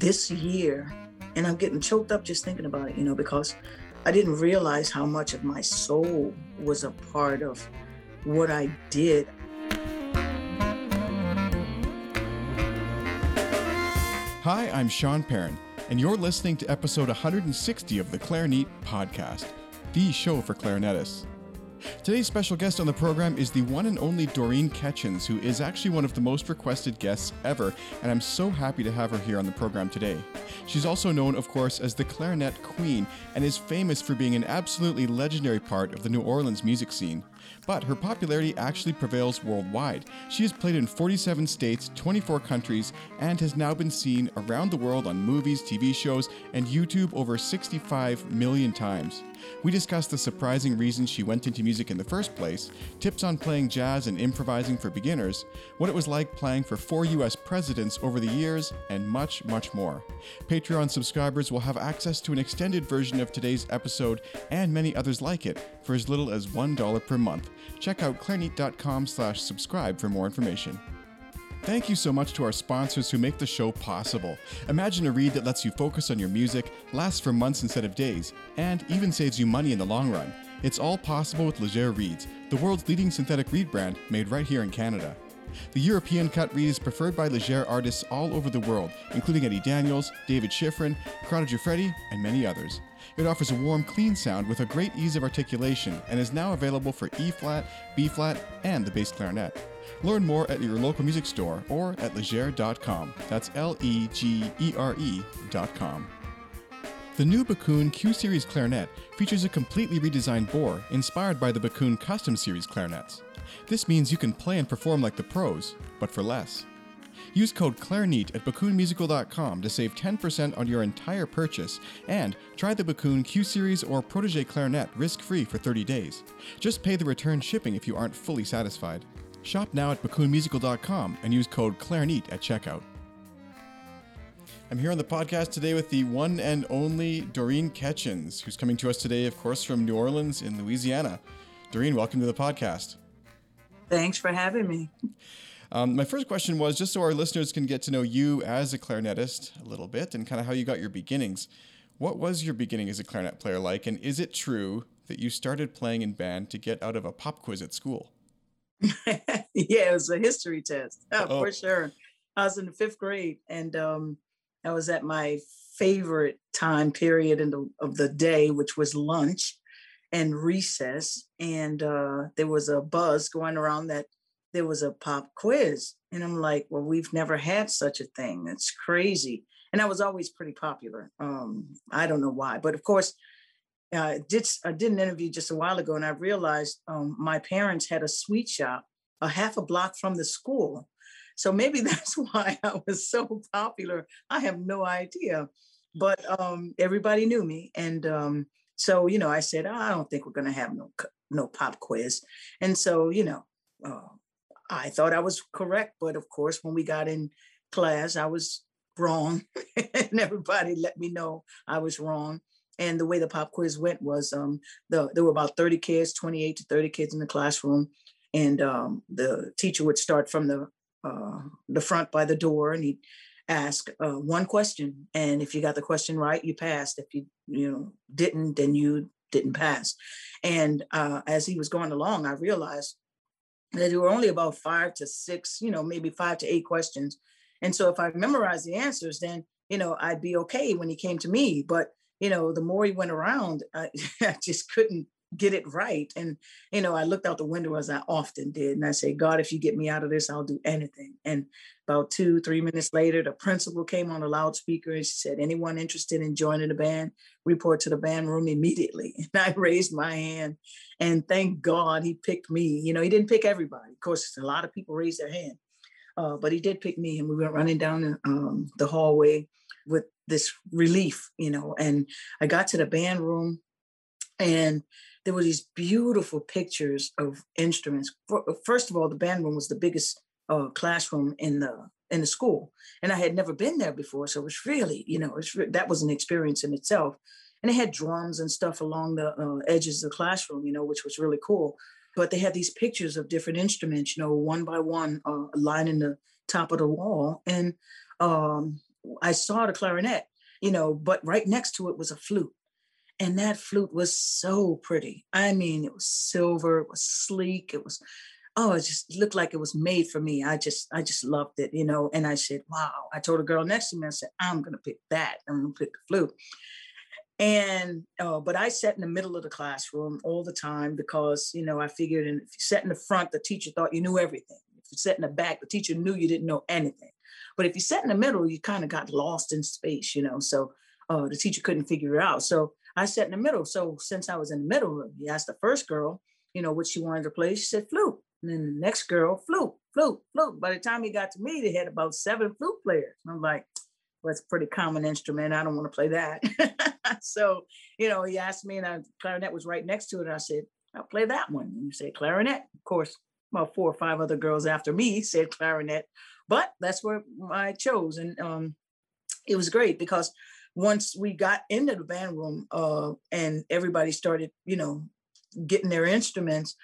this year, and I'm getting choked up just thinking about it, you know, because I didn't realize how much of my soul was a part of what I did. Hi, I'm Sean Perrin, and you're listening to episode 160 of the Clarinet Podcast, the show for clarinetists. Today's special guest on the program is the one and only Doreen Ketchens, who is actually one of the most requested guests ever, and I'm so happy to have her here on the program today. She's also known, of course, as the Clarinet Queen and is famous for being an absolutely legendary part of the New Orleans music scene. But her popularity actually prevails worldwide. She has played in 47 states, 24 countries, and has now been seen around the world on movies, TV shows, and YouTube over 65 million times. We discuss the surprising reasons she went into music in the first place, tips on playing jazz and improvising for beginners, what it was like playing for four US presidents over the years, and much, much more. Patreon subscribers will have access to an extended version of today's episode and many others like it for as little as $1 per month. Check out clarinet.com slash subscribe for more information. Thank you so much to our sponsors who make the show possible. Imagine a reed that lets you focus on your music, lasts for months instead of days, and even saves you money in the long run. It's all possible with Legere Reeds, the world's leading synthetic reed brand made right here in Canada. The European cut reed is preferred by Legere artists all over the world, including Eddie Daniels, David Schifrin, Corrado Giuffredi, and many others. It offers a warm, clean sound with a great ease of articulation and is now available for E flat, B flat, and the bass clarinet. Learn more at your local music store or at legere.com. That's L E G E R E.com. The new Backun Q Series clarinet features a completely redesigned bore inspired by the Backun Custom Series clarinets. This means you can play and perform like the pros, but for less. Use code CLARINET at BackunMusical.com to save 10% on your entire purchase and try the Backun Q Series or Protege clarinet risk free for 30 days. Just pay the return shipping if you aren't fully satisfied. Shop now at BackunMusical.com and use code CLARINET at checkout. I'm here on the podcast today with the one and only Doreen Ketchens, who's coming to us today, of course, from New Orleans in Louisiana. Doreen, welcome to the podcast. Thanks for having me. Um, my first question was just so our listeners can get to know you as a clarinetist a little bit and kind of how you got your beginnings. What was your beginning as a clarinet player like, and is it true that you started playing in band to get out of a pop quiz at school? yeah, it was a history test oh. for sure. I was in the fifth grade, and um, I was at my favorite time period in the, of the day, which was lunch and recess. And uh, there was a buzz going around that there was a pop quiz. And I'm like, well, we've never had such a thing. That's crazy. And I was always pretty popular. Um, I don't know why, but of course, uh, did I did an interview just a while ago, and I realized um, my parents had a sweet shop a half a block from the school. So maybe that's why I was so popular. I have no idea, but um, everybody knew me, and um, so you know, I said, oh, I don't think we're going to have no no pop quiz, and so you know, uh, I thought I was correct, but of course, when we got in class, I was wrong, and everybody let me know I was wrong. And the way the pop quiz went was um, the, there were about 30 kids, 28 to 30 kids in the classroom. And um, the teacher would start from the, uh, the front by the door and he'd ask uh, one question. And if you got the question right, you passed. If you, you know, didn't, then you didn't pass. And uh, as he was going along, I realized there were only about five to six, you know, maybe five to eight questions. And so if I memorized the answers, then, you know, I'd be okay when he came to me. But you know, the more he went around, I, I just couldn't get it right. And, you know, I looked out the window as I often did. And I say, God, if you get me out of this, I'll do anything. And about two, three minutes later, the principal came on a loudspeaker and she said, anyone interested in joining the band, report to the band room immediately. And I raised my hand and thank God he picked me. You know, he didn't pick everybody. Of course, a lot of people raised their hand, uh, but he did pick me. And we went running down um, the hallway with this relief, you know. And I got to the band room and there were these beautiful pictures of instruments. First of all, the band room was the biggest uh, classroom in the in the school, and I had never been there before, so it was really, you know, was re- that was an experience in itself. And they had drums and stuff along the uh, edges of the classroom, you know, which was really cool. But they had these pictures of different instruments, you know, one by one, uh, lining the top of the wall, and um, I saw the clarinet, you know, but right next to it was a flute. And that flute was so pretty. I mean, it was silver, it was sleek, it was, oh, it just looked like it was made for me. I just, I just loved it, you know. And I said, wow. I told a girl next to me, I said, I'm gonna pick that. I'm gonna pick the flute. And uh, but I sat in the middle of the classroom all the time because you know I figured, and if you sat in the front, the teacher thought you knew everything. If you sat in the back, the teacher knew you didn't know anything. But if you sat in the middle, you kind of got lost in space, you know. So uh, the teacher couldn't figure it out. So I sat in the middle. So since I was in the middle, he asked the first girl, you know, what she wanted to play. She said flute. And then the next girl, flute, flute, flute. By the time he got to me, they had about seven flute players. And I'm like, well, a pretty common instrument. I don't want to play that. so, you know, he asked me, and the clarinet was right next to it. And I said, I'll play that one. And you say clarinet. Of course, about four or five other girls after me said clarinet, but that's where I chose. And um, it was great because once we got into the band room uh, and everybody started, you know, getting their instruments,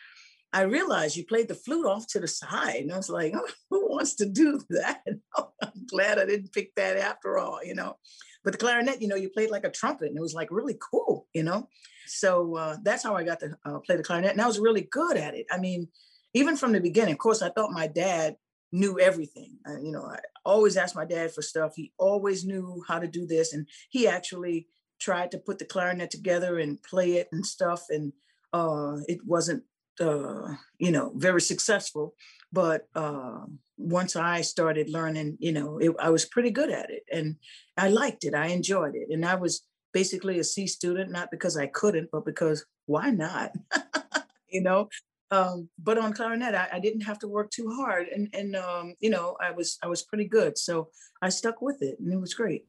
I realized you played the flute off to the side. And I was like, oh, who wants to do that? I'm glad I didn't pick that after all, you know. But the clarinet, you know, you played like a trumpet and it was like really cool, you know. So uh, that's how I got to uh, play the clarinet. And I was really good at it. I mean, even from the beginning, of course, I thought my dad knew everything. You know, I always asked my dad for stuff. He always knew how to do this. And he actually tried to put the clarinet together and play it and stuff. And uh, it wasn't, uh, you know, very successful. But uh, once I started learning, you know, it, I was pretty good at it and I liked it. I enjoyed it. And I was basically a C student, not because I couldn't, but because why not? you know, um, but on clarinet, I, I, didn't have to work too hard, and and um, you know, I was I was pretty good, so I stuck with it, and it was great.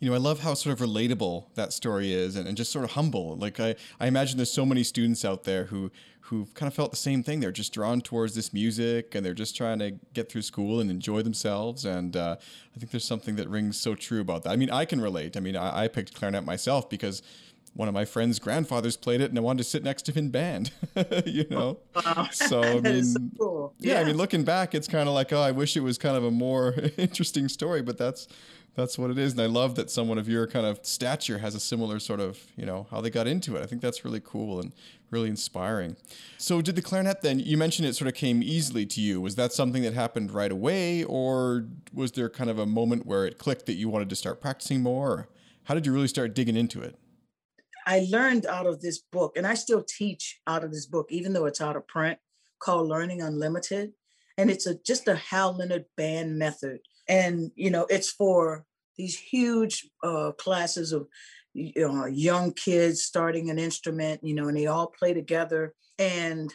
You know, I love how sort of relatable that story is, and, and just sort of humble. Like I, I imagine there's so many students out there who who've kind of felt the same thing. They're just drawn towards this music, and they're just trying to get through school and enjoy themselves. And uh, I think there's something that rings so true about that. I mean, I can relate. I mean, I, I picked clarinet myself because one of my friend's grandfathers played it and I wanted to sit next to him in band, you know? Wow. So, I mean, so cool. yeah. yeah. I mean, looking back, it's kind of like, oh, I wish it was kind of a more interesting story, but that's, that's what it is. And I love that someone of your kind of stature has a similar sort of, you know, how they got into it. I think that's really cool and really inspiring. So, did the clarinet then, you mentioned it sort of came easily to you. Was that something that happened right away, or was there kind of a moment where it clicked that you wanted to start practicing more? How did you really start digging into it? I learned out of this book, and I still teach out of this book, even though it's out of print, called Learning Unlimited. And it's a just a Hal Leonard band method. And you know, it's for these huge uh, classes of you know, young kids starting an instrument, you know, and they all play together. And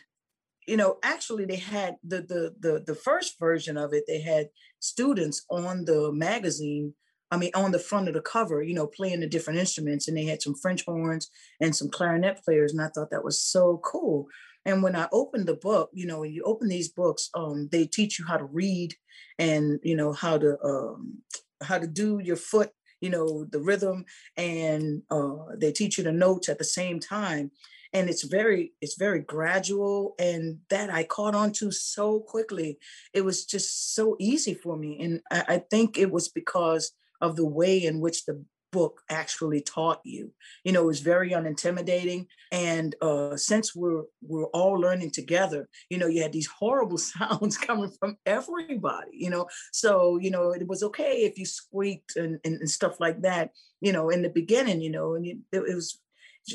you know, actually, they had the the the the first version of it. They had students on the magazine I mean, on the front of the cover, you know, playing the different instruments, and they had some French horns and some clarinet players, and I thought that was so cool. And when I opened the book, you know, when you open these books, um, they teach you how to read, and you know how to um, how to do your foot, you know, the rhythm, and uh, they teach you the notes at the same time and it's very it's very gradual and that i caught on to so quickly it was just so easy for me and I, I, think it was because of the way in which the book actually taught you. You know, it was very unintimidating. And uh, since we're we're all learning together, you know, you had these horrible sounds coming from everybody. You know, so you know it was okay if you squeaked and, and, and stuff like that. You know, in the beginning, you know, and it, it was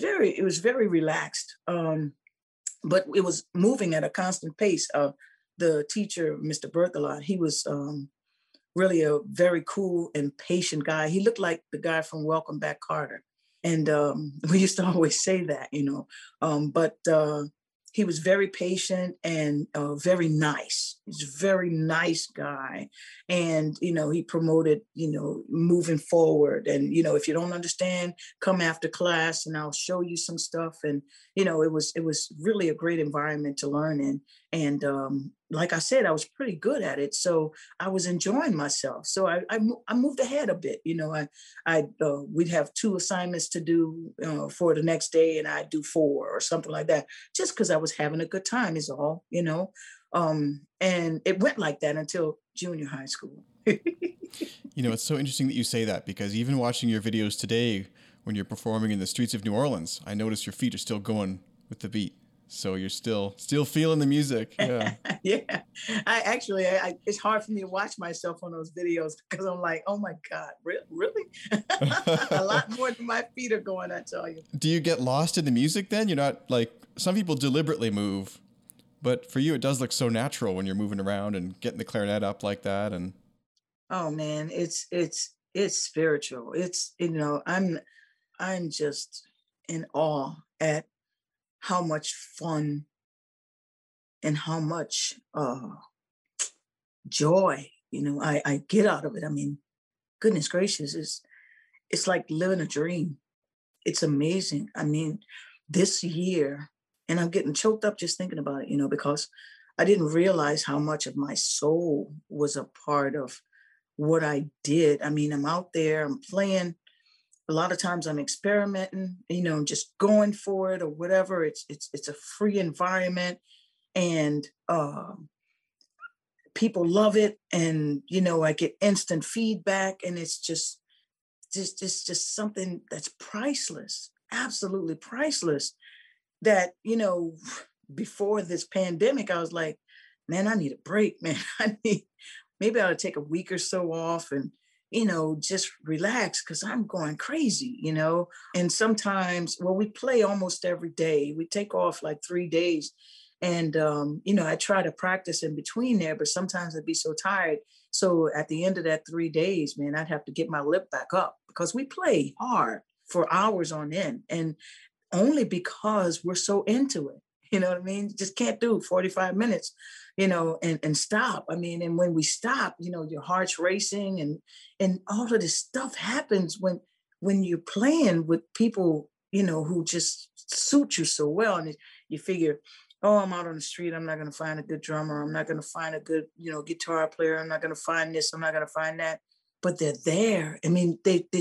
very it was very relaxed. Um, but it was moving at a constant pace. Uh, the teacher, Mr. Berthelot, he was um, really a very cool and patient guy. He looked like the guy from Welcome Back Kotter. And um, we used to always say that, you know. Um, but uh, he was very patient and uh, very nice. He's a very nice guy. And, you know, he promoted, you know, moving forward. And, you know, if you don't understand, come after class and I'll show you some stuff. And, you know, it was, it was really a great environment to learn in. And um, like I said, I was pretty good at it. So I was enjoying myself. So I, I, I moved ahead a bit. You know, I, I, uh, we'd have two assignments to do uh, for the next day and I'd do four or something like that, just because I was having a good time is all, you know. Um, and it went like that until junior high school. you know, it's so interesting that you say that because even watching your videos today when you're performing in the streets of New Orleans, I notice your feet are still going with the beat. So you're still still feeling the music. Yeah. yeah. I actually I, it's hard for me to watch myself on those videos because I'm like, oh my God, really? a lot more than my feet are going, I tell you. Do you get lost in the music then? You're not like some people deliberately move, but for you it does look so natural when you're moving around and getting the clarinet up like that and Oh man, it's it's it's spiritual. It's you know, I'm I'm just in awe at how much fun and how much uh, joy you know I, I get out of it. I mean goodness gracious it's it's like living a dream. It's amazing. I mean this year and i'm getting choked up just thinking about it you know because i didn't realize how much of my soul was a part of what i did. I mean i'm out there i'm playing a lot of times I'm experimenting, you know, just going for it or whatever. It's it's it's a free environment, and um, people love it, and you know, I get instant feedback, and it's just just just just something that's priceless, absolutely priceless. That you know, before this pandemic, I was like, man, I need a break, man. I need maybe i'll take a week or so off and you know, just relax because I'm going crazy, you know. And sometimes, well, we play almost every day. We take off like three days. And, um, you know, I try to practice in between there, but sometimes I'd be so tired. So at the end of that three days, man, I'd have to get my lip back up because we play hard for hours on end. And only because we're so into it. You know what I mean? Just can't do 45 minutes you know, and, and stop. I mean, and when we stop, you know, your heart's racing and and all of this stuff happens when when you're playing with people, you know, who just suit you so well. And you figure, oh, I'm out on the street, I'm not gonna find a good drummer, I'm not gonna find a good, you know, guitar player, I'm not gonna find this, I'm not gonna find that but they're there. I mean, they, they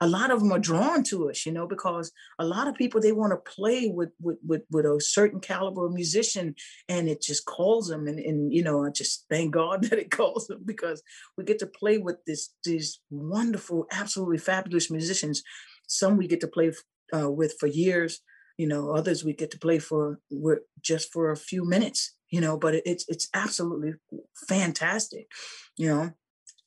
a lot of them are drawn to us, you know, because a lot of people they want to play with with with, with a certain caliber of musician, and it just calls them. And and you know, I just thank God that it calls them because we get to play with this these wonderful, absolutely fabulous musicians. Some we get to play uh, with for years, you know. Others we get to play for just for a few minutes, you know. But it's it's absolutely fantastic, you know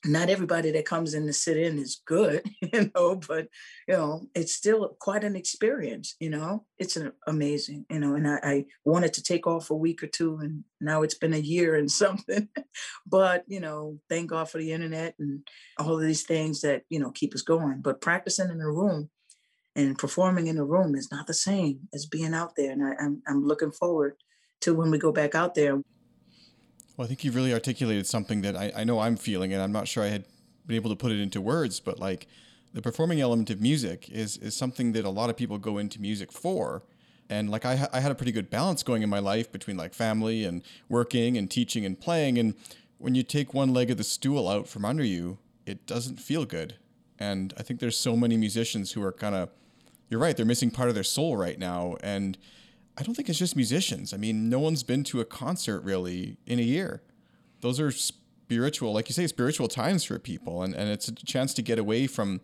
not everybody that comes in to sit in is good, you know, but you know, it's still quite an experience, you know. It's an amazing, you know, and I, I wanted to take off a week or two and now it's been a year and something. but, you know, thank God for the internet and all of these things that, you know, keep us going. But practicing in a room and performing in a room is not the same as being out there. And I, I'm I'm looking forward to when we go back out there. Well, I think you've really articulated something that I, I know I'm feeling, and I'm not sure I had been able to put it into words, but like the performing element of music is is something that a lot of people go into music for. And like I, I had a pretty good balance going in my life between like family and working and teaching and playing. And when you take one leg of the stool out from under you, it doesn't feel good. And I think there's so many musicians who are kind of, you're right, they're missing part of their soul right now. And I don't think it's just musicians. I mean, no one's been to a concert really in a year. Those are spiritual, like you say, spiritual times for people, and, and it's a chance to get away from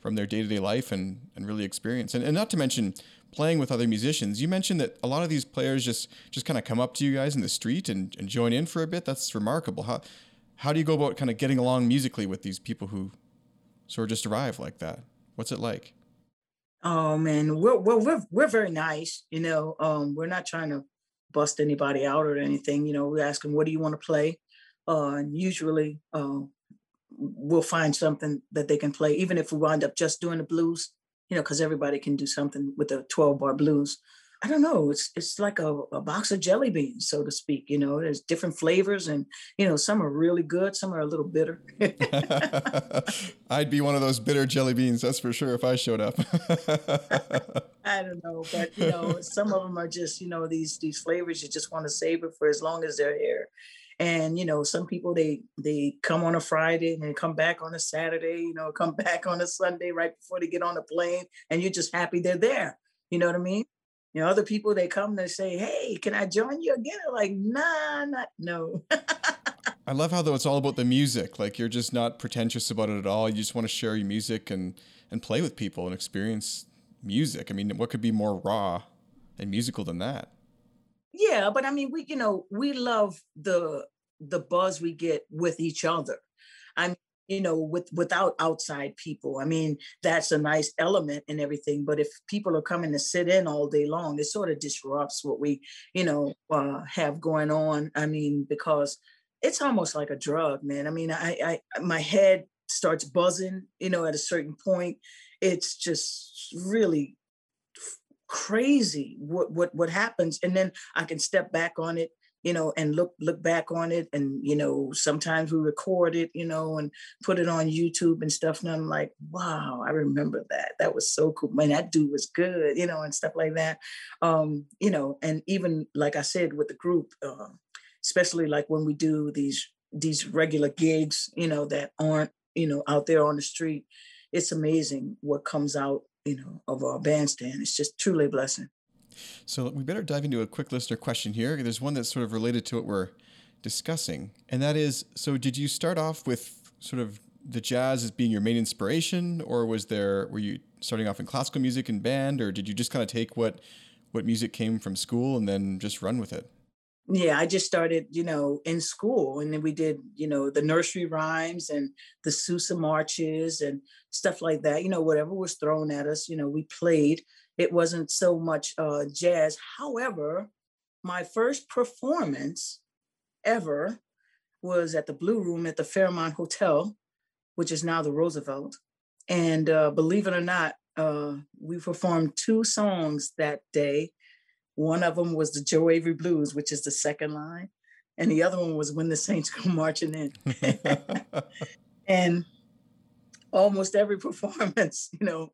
from their day to day life and and really experience. And, and not to mention playing with other musicians. You mentioned that a lot of these players just just kind of come up to you guys in the street and, and join in for a bit. That's remarkable. How how do you go about kind of getting along musically with these people who sort of just arrive like that? What's it like? Oh man, we're we're we're, we're very nice. You know, um, we're not trying to bust anybody out or anything. You know, we ask them, "What do you want to play?" Uh, and usually, uh, we'll find something that they can play, even if we wind up just doing the blues. You know, because everybody can do something with the twelve bar blues. I don't know. It's it's like a, a box of jelly beans, so to speak. You know, there's different flavors, and you know, some are really good, some are a little bitter. I'd be one of those bitter jelly beans, that's for sure, if I showed up. I don't know, but you know, some of them are just you know these these flavors you just want to savor for as long as they're here. And you know, some people they they come on a Friday and come back on a Saturday. You know, come back on a Sunday right before they get on the plane, and you're just happy they're there. You know what I mean? You know, other people they come they say, "Hey, can I join you again?" I'm like, nah, not no. I love how though it's all about the music. Like you're just not pretentious about it at all. You just want to share your music and and play with people and experience music. I mean, what could be more raw and musical than that? Yeah, but I mean, we you know we love the the buzz we get with each other. I mean, you know, with without outside people. I mean, that's a nice element and everything. But if people are coming to sit in all day long, it sort of disrupts what we, you know, uh, have going on. I mean, because it's almost like a drug, man. I mean, I, I my head starts buzzing, you know, at a certain point. It's just really crazy what what what happens and then i can step back on it you know and look look back on it and you know sometimes we record it you know and put it on youtube and stuff and i'm like wow i remember that that was so cool man that dude was good you know and stuff like that um you know and even like i said with the group uh, especially like when we do these these regular gigs you know that aren't you know out there on the street it's amazing what comes out you know, of our bandstand. It's just truly a blessing. So we better dive into a quick listener question here. There's one that's sort of related to what we're discussing, and that is: so did you start off with sort of the jazz as being your main inspiration, or was there were you starting off in classical music and band, or did you just kind of take what what music came from school and then just run with it? yeah i just started you know in school and then we did you know the nursery rhymes and the sousa marches and stuff like that you know whatever was thrown at us you know we played it wasn't so much uh, jazz. However my first performance ever was at the blue room at the fairmont hotel which is now the roosevelt. And uh, believe it or not uh, we performed two songs that day. One of them was the Joe Avery Blues, which is the second line, and the other one was When the Saints Go Marching In. and almost every performance, you know,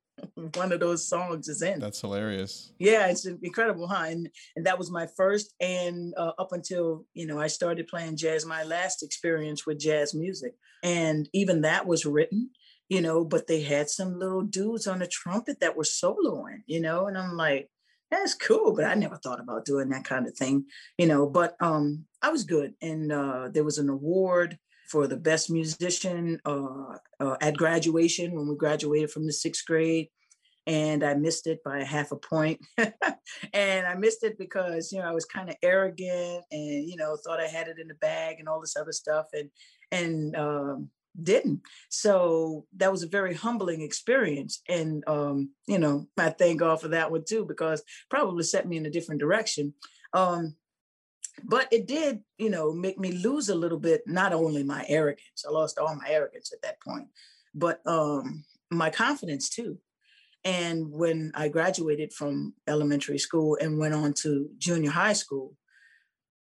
one of those songs is in. That's hilarious. Yeah, it's incredible, huh? And, and that was my first, and uh, up until you know I started playing jazz, my last experience with jazz music, and even that was written, you know. But they had some little dudes on the trumpet that were soloing, you know, and I'm like, that's cool, but I never thought about doing that kind of thing, you know. But um, I was good, and uh, there was an award for the best musician uh, uh, at graduation when we graduated from the sixth grade, and I missed it by a half a point, and I missed it because you know I was kind of arrogant and you know thought I had it in the bag and all this other stuff, and and um, didn't. So that was a very humbling experience. And, um, you know, I thank God for that one too, because probably set me in a different direction. Um, but it did, you know, make me lose a little bit, not only my arrogance, I lost all my arrogance at that point, but um, my confidence too. And when I graduated from elementary school and went on to junior high school,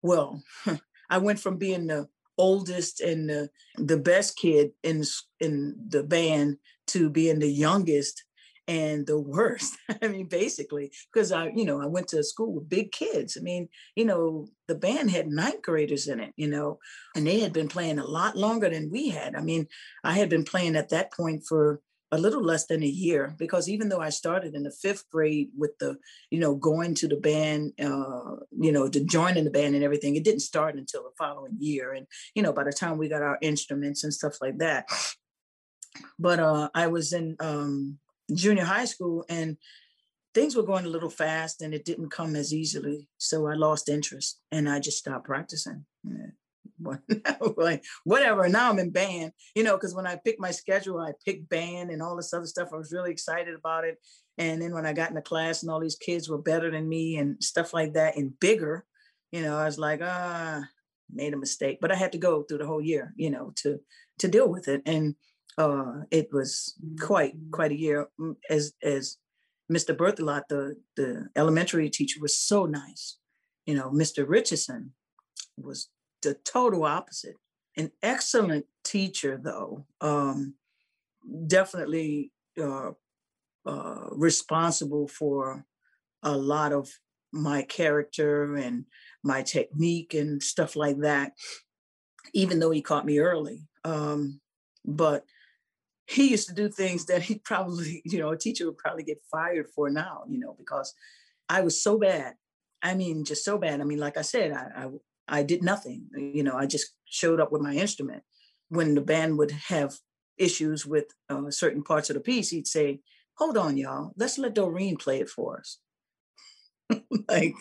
well, I went from being the oldest and the, the best kid in in the band to being the youngest and the worst. I mean, basically, because I, you know, I went to school with big kids. I mean, you know, the band had ninth graders in it, you know, and they had been playing a lot longer than we had. I mean, I had been playing at that point for a little less than a year because even though I started in the fifth grade with the, you know, going to the band, uh, you know, to join in the band and everything, it didn't start until the following year. And, you know, by the time we got our instruments and stuff like that. But uh, I was in um, junior high school and things were going a little fast and it didn't come as easily. So I lost interest and I just stopped practicing. Yeah. whatever. Now I'm in band, you know, because when I picked my schedule, I picked band and all this other stuff. I was really excited about it. And then when I got in the class and all these kids were better than me and stuff like that and bigger, you know, I was like, ah, made a mistake. But I had to go through the whole year, you know, to to deal with it. And uh, it was quite quite a year. Mm, as as Mr. Berthelot, the the elementary teacher, was so nice. You know, Mr. Richardson was the total opposite. An excellent teacher, though, um, definitely uh, uh, responsible for a lot of my character and my technique and stuff like that, even though he caught me early. Um, but he used to do things that he probably, you know, a teacher would probably get fired for now, you know, because I was so bad. I mean, just so bad. I mean, like I said, I, I did nothing. You know, I just showed up with my instrument. When the band would have issues with uh, certain parts of the piece, he'd say, "Hold on, y'all. Let's let Doreen play it for us." like,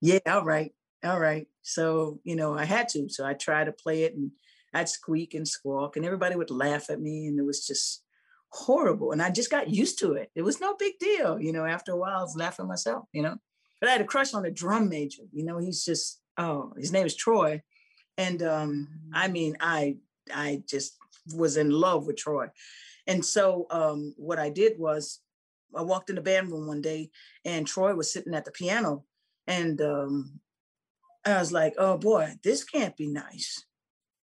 yeah, all right, all right. So you know, I had to. So I tried to play it, and I'd squeak and squawk, and everybody would laugh at me, and it was just horrible. And I just got used to it. It was no big deal, you know. After a while, I was laughing myself, you know. But I had a crush on a drum major. You know, he's just oh, his name is Troy, and um, I mean, I I just was in love with Troy. And so um, what I did was I walked in the band room one day and Troy was sitting at the piano and um, I was like, oh boy, this can't be nice.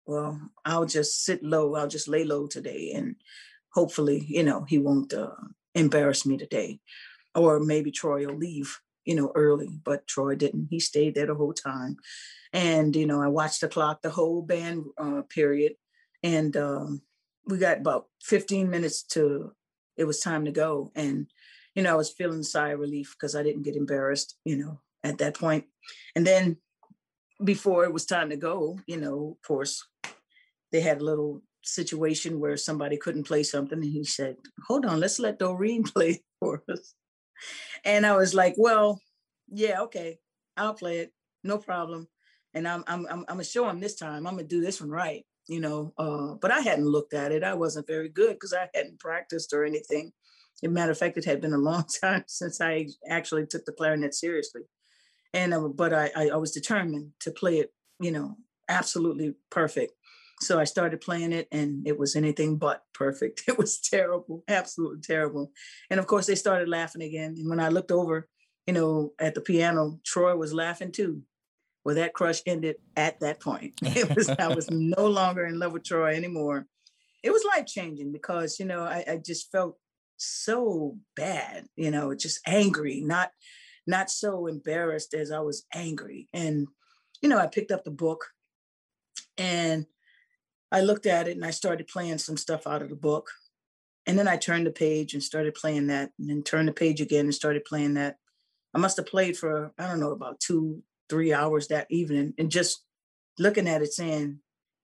Well, I'll just sit low. I'll just lay low today and hopefully, you know, he won't uh, embarrass me today. Or maybe Troy will leave, you know, early, but Troy didn't. He stayed there the whole time. And, you know, I watched the clock the whole band uh, period. And um, we got about 15 minutes to, it was time to go. And, you know, I was feeling sigh of relief because I didn't get embarrassed, you know, at that point. And then before it was time to go, you know, of course, they had a little situation where somebody couldn't play something. And he said, hold on, let's let Doreen play for us. And I was like, well, yeah, okay, I'll play it. No problem and I'm I'm I'm, I'm gonna show him this time. I'm gonna do this one right, you know. Uh, but I hadn't looked at it. I wasn't very good because I hadn't practiced or anything. As a matter of fact, it had been a long time since I actually took the clarinet seriously. And uh, but I, I I was determined to play it, you know, absolutely perfect. So I started playing it, and it was anything but perfect. It was terrible, absolutely terrible. And of course, they started laughing again. And when I looked over, you know, at the piano, Troy was laughing too well, that crush ended at that point. It was I was no longer in love with Troy anymore. It was life changing because you know I, I just felt so bad, you know, just angry, not not so embarrassed as I was angry. And you know, I picked up the book and I looked at it and I started playing some stuff out of the book. And then I turned the page and started playing that, and then turned the page again and started playing that. I must have played for, I don't know, about two, three hours that evening and just looking at it saying,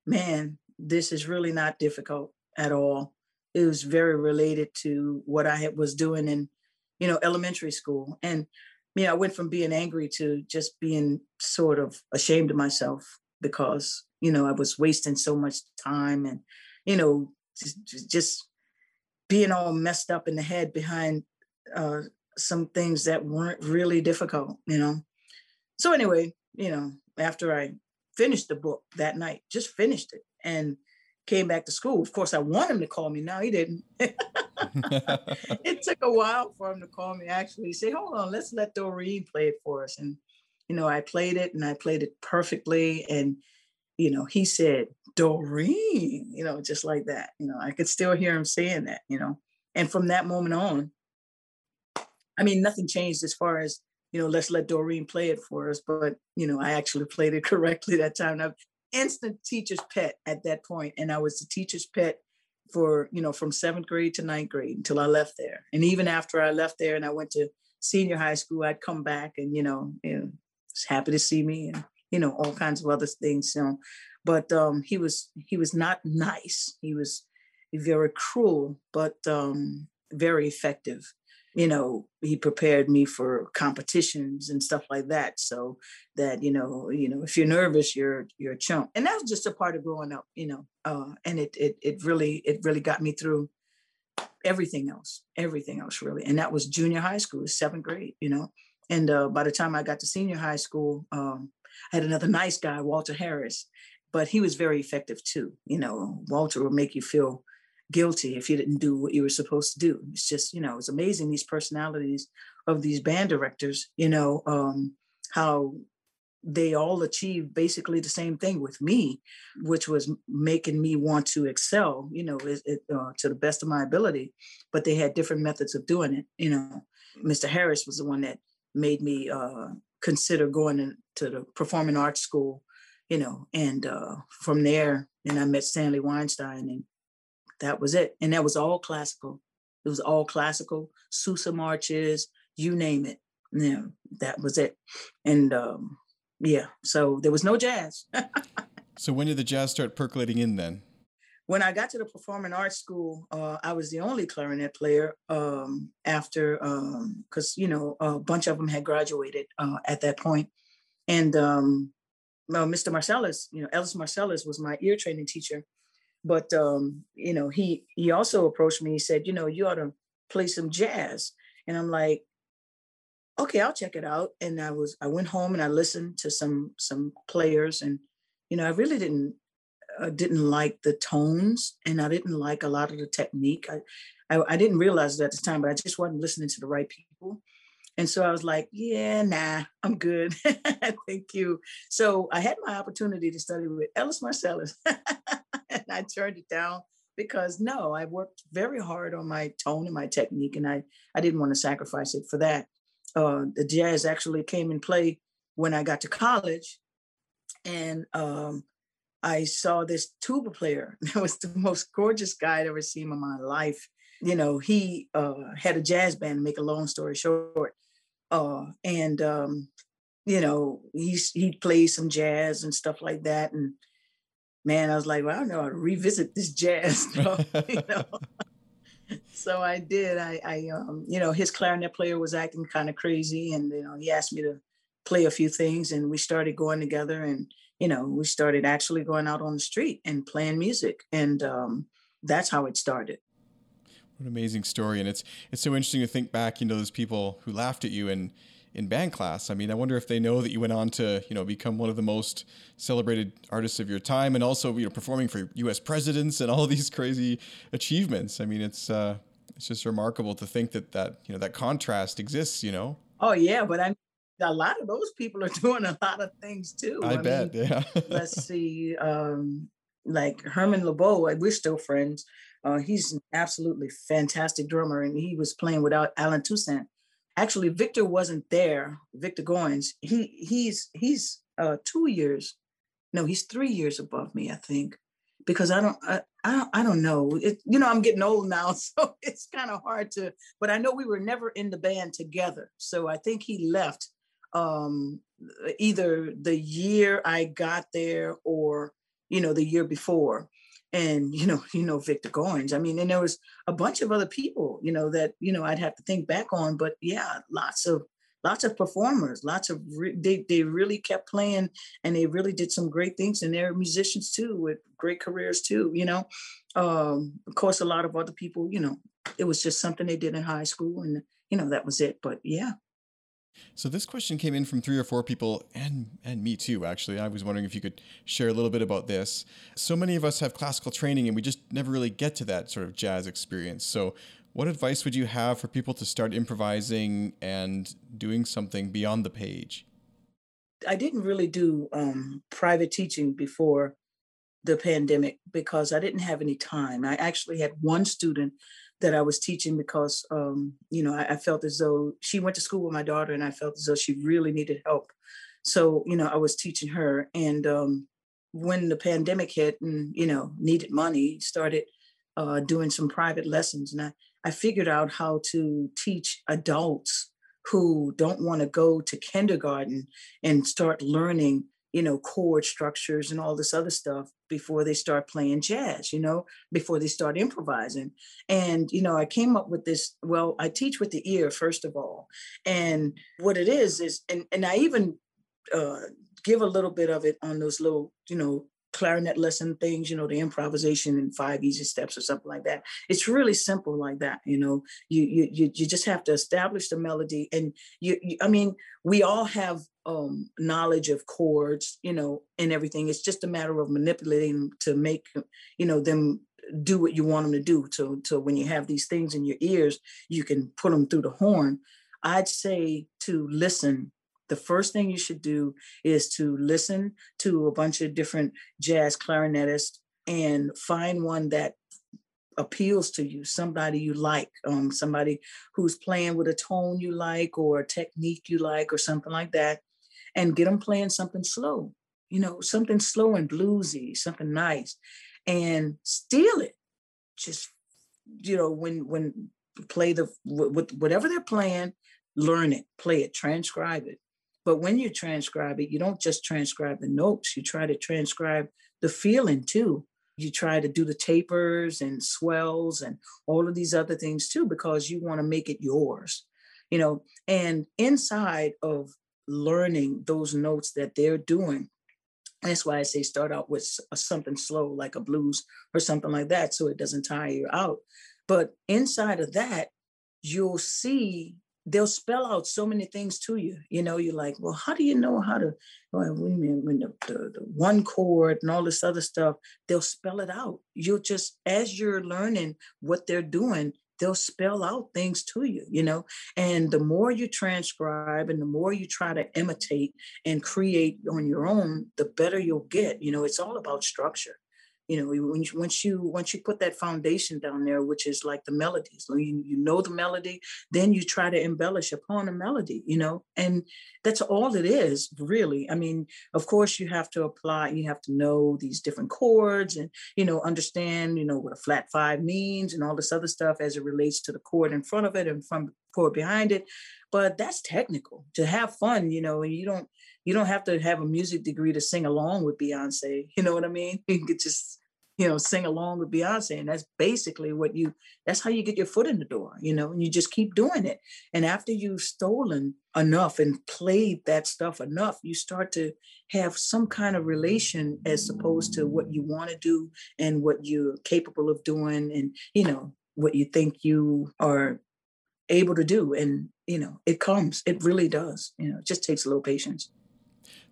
man, this is really not difficult at all. It was very related to what I was doing in, you know, elementary school. And, you know, I went from being angry to just being sort of ashamed of myself because, you know, I was wasting so much time and, you know, just, just being all messed up in the head behind uh, some things that weren't really difficult, you know. So anyway, you know, after I finished the book that night, just finished it and came back to school. Of course, I want him to call me. Now he didn't. it took a while for him to call me. Actually, said, "Hold on, let's let Doreen play it for us." And you know, I played it and I played it perfectly. And you know, he said, "Doreen," you know, just like that. You know, I could still hear him saying that. You know, and from that moment on, I mean, nothing changed as far as you know, let's let Doreen play it for us. But, you know, I actually played it correctly that time. I instant teacher's pet at that point, And I was the teacher's pet for, you know, from seventh grade to ninth grade until I left there. And even after I left there and I went to senior high school, I'd come back and, you know, know was happy to see me and, you know, all kinds of other things. You know. But um, he was he was not nice. He was very cruel, but um, very effective you know he prepared me for competitions and stuff like that so that you know you know if you're nervous you're you're a chump and that was just a part of growing up you know uh, and it, it it really it really got me through everything else everything else really and that was junior high school seventh grade you know and uh, by the time i got to senior high school um, i had another nice guy walter harris but he was very effective too you know walter would make you feel guilty if you didn't do what you were supposed to do. It's just, you know, it's amazing these personalities of these band directors, you know, um, how they all achieved basically the same thing with me, which was making me want to excel, you know, it, it, uh, to the best of my ability. But they had different methods of doing it. You know, Mr. Harris was the one that made me uh, consider going to the performing arts school, you know, and uh, from there, and I met Stanley Weinstein, and that was it. And that was all classical. It was all classical, Sousa marches, you name it. Yeah, that was it. And um, yeah, so there was no jazz. So when did the jazz start percolating in then? When I got to the performing arts school, uh, I was the only clarinet player um, after, because, um, you know, a bunch of them had graduated uh, at that point. And um, Mr. Marsalis, you know, Ellis Marsalis was my ear training teacher. But, um, you know, he, he also approached me. He said, you know, you ought to play some jazz. And I'm like, okay, I'll check it out. And I was, I went home and I listened to some, some players and, you know, I really didn't uh, didn't like the tones and I didn't like a lot of the technique. I, I, I didn't realize it at the time, but I just wasn't listening to the right people. And so I was like, yeah, nah, I'm good. Thank you. So I had my opportunity to study with Ellis Marsalis and I turned it down because no, I worked very hard on my tone and my technique and I, I didn't want to sacrifice it for that. Uh, the jazz actually came in play when I got to college and um, I saw this tuba player. That was the most gorgeous guy I'd ever seen in my life. You know, he uh, had a jazz band. make a long story short, uh, and um, you know, he's he played some jazz and stuff like that. And man, I was like, well, I don't know how to revisit this jazz you know. so I did. I, I um, you know, his clarinet player was acting kind of crazy, and you know, he asked me to play a few things, and we started going together and you know, we started actually going out on the street and playing music. And um, that's how it started. What an amazing story. And it's it's so interesting to think back, you know, those people who laughed at you in in band class. I mean, I wonder if they know that you went on to, you know, become one of the most celebrated artists of your time and also, you know, performing for US presidents and all these crazy achievements. I mean, it's uh it's just remarkable to think that that, you know, that contrast exists, you know. Oh yeah, but I a lot of those people are doing a lot of things too. I, I bet, mean, yeah. let's see, um, like Herman LeBeaux, we're still friends. Uh, he's an absolutely fantastic drummer, and he was playing without Allen Toussaint. Actually, Victor wasn't there. Victor Goines. He he's he's uh, two years, no, he's three years above me, I think, because I don't I, I don't I don't know. It, you know, I'm getting old now, so it's kind of hard to. But I know we were never in the band together, so I think he left um, either the year I got there or you know the year before. And you know you know victor goines i mean and there was a bunch of other people you know that you know i'd have to think back on but yeah lots of lots of performers lots of re- they, they really kept playing and they really did some great things and they're musicians too with great careers too you know. Um of course a lot of other people you know it was just something they did in high school and you know that was it but yeah so this question came in from three or four people and and me too actually. I was wondering if you could share a little bit about this. So many of us have classical training and we just never really get to that sort of jazz experience. So what advice would you have for people to start improvising and doing something beyond the page? I didn't really do um, private teaching before the pandemic because I didn't have any time. I actually had one student that I was teaching because, um, you know, I, I, felt as though she went to school with my daughter and I felt as though she really needed help. So, you know, I was teaching her. And um, when the pandemic hit and, you know, needed money, started uh, doing some private lessons. And I, I figured out how to teach adults who don't want to go to kindergarten and start learning you know, chord structures and all this other stuff before they start playing jazz, you know, before they start improvising. And, you know, I came up with this, well, I teach with the ear, first of all. And what it is, is, and, and I even uh, give a little bit of it on those little, you know, clarinet lesson things, you know, the improvisation in five easy steps or something like that. It's really simple like that, you know. You you you, just have to establish the melody, and you, you I mean, we all have um, knowledge of chords, you know, and everything. It's just a matter of manipulating to make, you know, them do what you want them to do. So, so when you have these things in your ears, you can put them through the horn. I'd say to listen the first thing you should do is to listen to a bunch of different jazz clarinetists and find one that appeals to you somebody you like um, somebody who's playing with a tone you like or a technique you like or something like that and get them playing something slow you know something slow and bluesy something nice and steal it. Just you know when when play the with whatever they're playing learn it play it transcribe it but when you transcribe it, you don't just transcribe the notes, you try to transcribe the feeling too. You try to do the tapers and swells and all of these other things too, because you want to make it yours, you know. And inside of learning those notes that they're doing, that's why I say start out with uh, something slow, like a blues or something like that, so it doesn't tire you out. But inside of that, you'll see they'll spell out so many things to you. You know, you're like, well, how do you know how to, oh, well, when, when the, the, the, one chord and all this other stuff, they'll spell it out. You'll just, as you're learning what they're doing, they'll spell out things to you, you know. And the more you transcribe and the more you try to imitate and create on your own, the better you'll get. You know, it's all about structure you know you, once you once you put that foundation down there which is like the melodies you, you know the melody then you try to embellish upon a melody you know and that's all it is really. I mean of course you have to apply you have to know these different chords and you know understand you know what a flat five means and all this other stuff as it relates to the chord in front of it and from chord behind it. But that's technical. To have fun you know and you don't you don't have to have a music degree to sing along with Beyonce. You know what I mean? You could just, you know, sing along with Beyonce. And that's basically what you, that's how you get your foot in the door, you know, and you just keep doing it. And after you've stolen enough and played that stuff enough, you start to have some kind of relation as opposed to what you want to do and what you're capable of doing and, you know, what you think you are able to do. And, you know, it comes, it really does. You know, it just takes a little patience.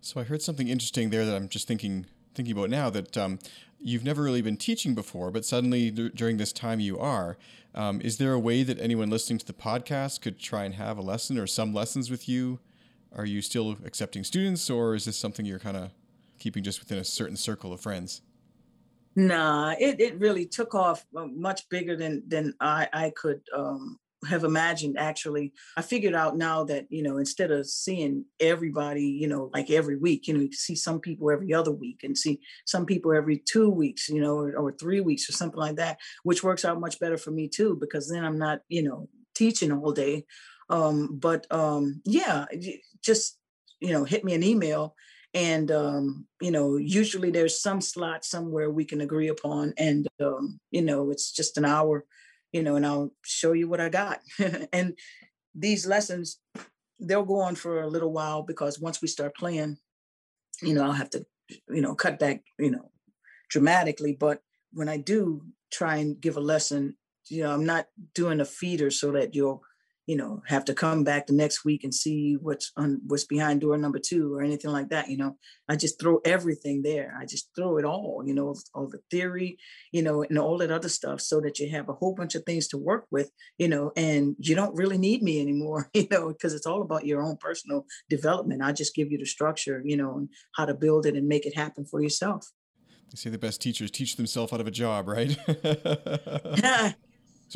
So I heard something interesting there that I'm just thinking thinking about now that um, you've never really been teaching before, but suddenly during this time you are. Um, is there a way that anyone listening to the podcast could try and have a lesson or some lessons with you? Are you still accepting students, or is this something you're kind of keeping just within a certain circle of friends? Nah, it, it really took off uh, much bigger than than I I could um, have imagined actually i figured out now that you know instead of seeing everybody you know like every week you know you see some people every other week and see some people every two weeks you know or, or three weeks or something like that which works out much better for me too because then i'm not you know teaching all day. Um but um yeah just you know hit me an email and um, you know usually there's some slot somewhere we can agree upon and um, you know it's just an hour you know, and I'll show you what I got. and these lessons, they'll go on for a little while because once we start playing, you know, I'll have to, you know, cut back, you know, dramatically. But when I do try and give a lesson, you know, I'm not doing a feeder so that you'll you know have to come back the next week and see what's on what's behind door number two or anything like that you know? I just throw everything there. I just throw it all you know all the theory you know and all that other stuff so that you have a whole bunch of things to work with you know and you don't really need me anymore you know because it's all about your own personal development. I just give you the structure you know and how to build it and make it happen for yourself. They say the best teachers teach themselves out of a job right? Yeah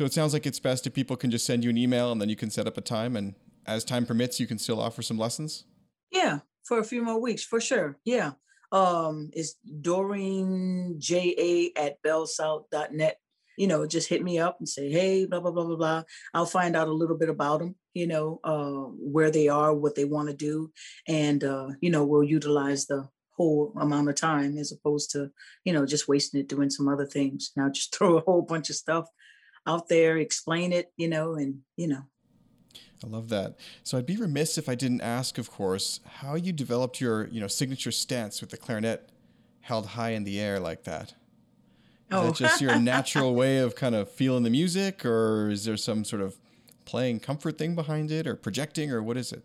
So it sounds like it's best if people can just send you an email and then you can set up a time and as time permits, you can still offer some lessons? Yeah, for a few more weeks, for sure. Yeah. Um, it's Doreen J A at bellsouth.net. You know, just hit me up and say, hey, blah, blah, blah, blah, blah. I'll find out a little bit about them, you know, uh, where they are, what they want to do. And, uh, you know, we'll utilize the whole amount of time as opposed to, you know, just wasting it doing some other things. Now just throw a whole bunch of stuff out there, explain it, you know, and, you know. I love that. So I'd be remiss if I didn't ask, of course, how you developed your, you know, signature stance with the clarinet held high in the air like that. Is oh. that just your natural way of kind of feeling the music, or is there some sort of playing comfort thing behind it, or projecting, or what is it?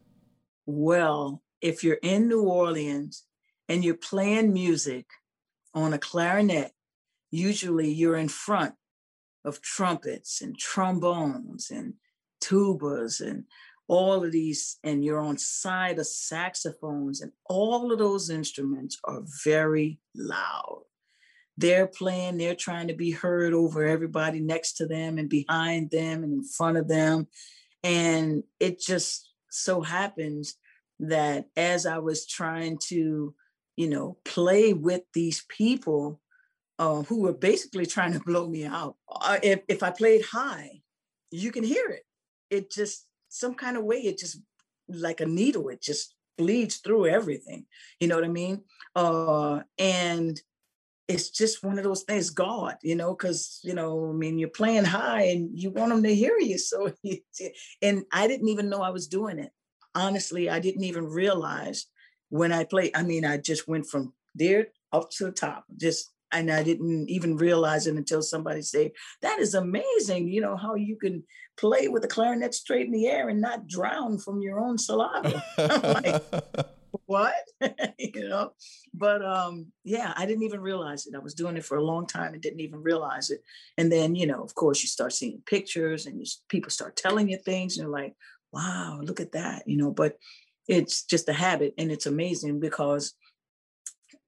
Well, if you're in New Orleans and you're playing music on a clarinet, usually you're in front of trumpets and trombones and tubas and all of these, and you're on side of saxophones, and all of those instruments are very loud. They're playing, they're trying to be heard over everybody next to them and behind them and in front of them. And it just so happens that as I was trying to, you know, play with these people, uh, who were basically trying to blow me out. Uh, if, if I played high, you can hear it. It just, some kind of way, it just like a needle, it just bleeds through everything. You know what I mean? Uh, and it's just one of those things, God, you know, because, you know, I mean, you're playing high and you want them to hear you. So, and I didn't even know I was doing it. Honestly, I didn't even realize when I played. I mean, I just went from there up to the top, just, and I didn't even realize it until somebody said, that is amazing. You know, how you can play with a clarinet straight in the air and not drown from your own saliva. like, what you know but um yeah i didn't even realize it i was doing it for a long time and didn't even realize it and then you know of course you start seeing pictures and you, people start telling you things and you're like wow look at that you know but it's just a habit and it's amazing because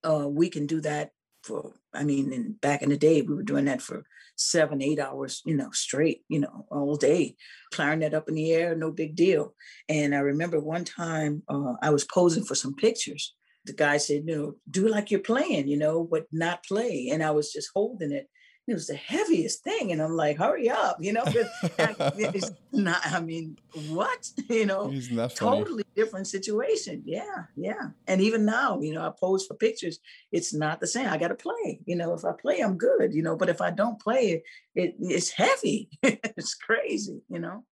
uh we can do that for i mean in, back in the day we were doing that for seven, eight hours, you know, straight, you know, all day, clarinet up in the air, no big deal. And I remember one time uh, I was posing for some pictures. The guy said, you know, do like you're playing, you know, but not play. And I was just holding it it was the heaviest thing. And I'm like, hurry up, you know, it's not, I mean, what, you know, totally different situation. Yeah. Yeah. And even now, you know, I pose for pictures. It's not the same. I got to play, you know, if I play, I'm good, you know, but if I don't play it, it's heavy. it's crazy, you know?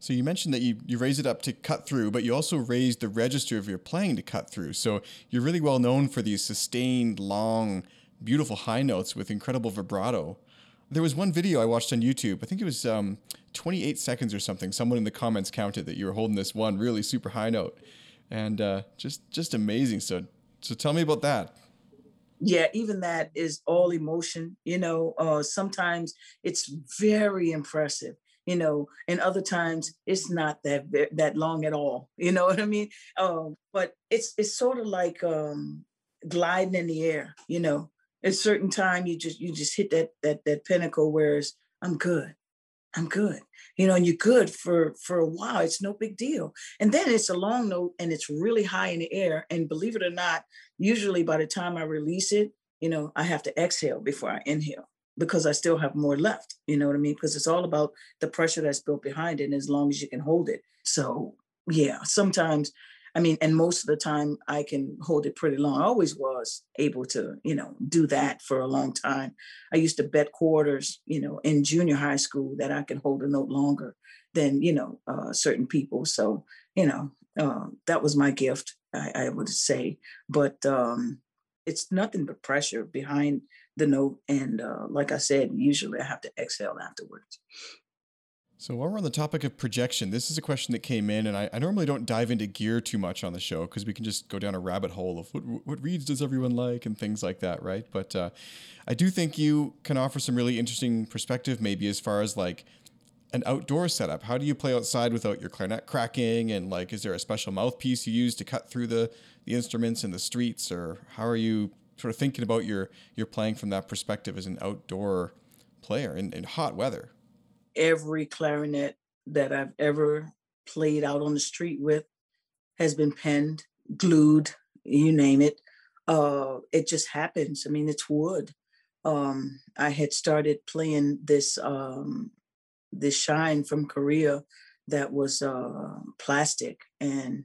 So you mentioned that you, you raise it up to cut through, but you also raise the register of your playing to cut through. So you're really well known for these sustained, long, beautiful high notes with incredible vibrato. There was one video I watched on YouTube. I think it was um, 28 seconds or something. Someone in the comments counted that you were holding this one really super high note, and uh, just just amazing. So so tell me about that. Yeah, even that is all emotion. You know, uh, sometimes it's very impressive. You know, and other times it's not that that long at all. You know what I mean? Um, but it's it's sort of like um, gliding in the air. You know, at a certain time you just you just hit that that that pinnacle whereas i'm good. I'm good. You know and you're good for for a while it's no big deal. And then it's a long note and it's really high in the air. And believe it or not usually by the time i release it you know i have to exhale before i inhale because i still have more left you know what i mean? Because it's all about the pressure that's built behind it and as long as you can hold it. So yeah sometimes I mean, and most of the time I can hold it pretty long. I always was able to, you know, do that for a long time. I used to bet quarters, you know, in junior high school that I can hold a note longer than, you know, uh, certain people. So, you know, uh, that was my gift, I, I would say. But um, it's nothing but pressure behind the note. And uh, like I said, usually I have to exhale afterwards. So while we're on the topic of projection, this is a question that came in, and I, I normally don't dive into gear too much on the show because we can just go down a rabbit hole of what what reeds does everyone like and things like that, right? But uh, I do think you can offer some really interesting perspective, maybe as far as like an outdoor setup. How do you play outside without your clarinet cracking? And like, is there a special mouthpiece you use to cut through the the instruments in the streets, or how are you sort of thinking about your your playing from that perspective as an outdoor player in, in hot weather? Every clarinet that I've ever played out on the street with has been penned, glued, you name it. Uh, it just happens. I mean, it's wood. Um, I had started playing this um, this shine from Korea that was uh, plastic, and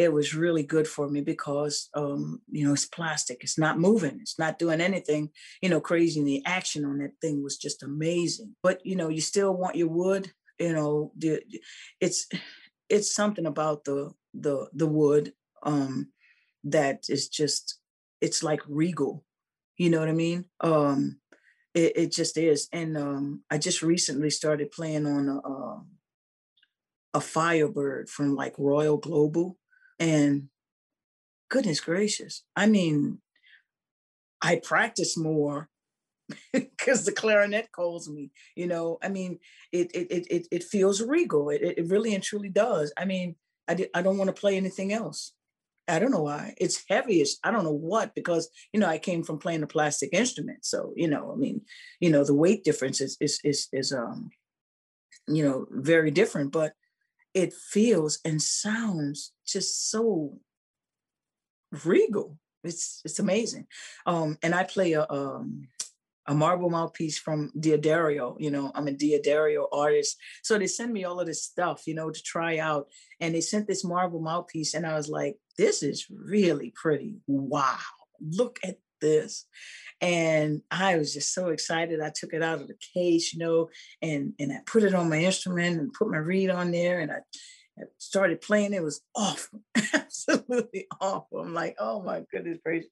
it was really good for me because um, you know it's plastic it's not moving it's not doing anything you know crazy and the action on that thing was just amazing. But you know you still want your wood you know it's it's something about the the the wood um that is just it's like regal you know what i mean? Um it, it just is and um i just recently started playing on a, a a firebird from like royal global and goodness gracious, I mean, I practice more because the clarinet calls me. You know, I mean, it it it it feels regal. It it really and truly does. I mean, I I don't want to play anything else. I don't know why. It's heavy. It's, I don't know what because you know I came from playing a plastic instrument, so you know I mean, you know the weight difference is is is is um you know very different. But it feels and sounds just so regal. It's it's amazing. Um, and I play a um, a marble mouthpiece from D'Addario. You know, I'm a D'Addario artist, so they send me all of this stuff, you know, to try out. And they sent this marble mouthpiece, and I was like, "This is really pretty. Wow! Look at this. And I was just so excited. I took it out of the case, you know, and and I put it on my instrument and put my reed on there, and I started playing. It was awful, absolutely awful. I'm like, oh my goodness gracious.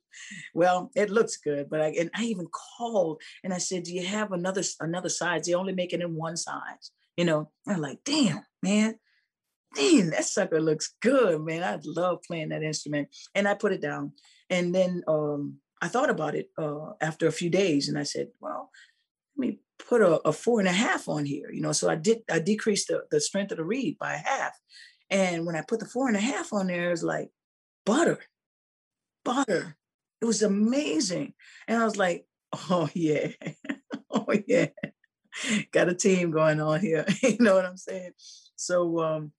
Well, it looks good, but I and I even called and I said, do you have another another size? They only make it in one size, you know. I'm like, damn, man. Damn, that sucker looks good, man. I love playing that instrument. And I put it down. And then um, I thought about it uh, after a few days and I said, well, let me put a, a, four and a half on here, you know. So I did I decreased the, the strength of the reed by half. And when I put the four and a half on there, it was like butter, butter. It was amazing. And I was like, oh yeah, oh yeah. Got a team going on here. you know what I'm saying? So um,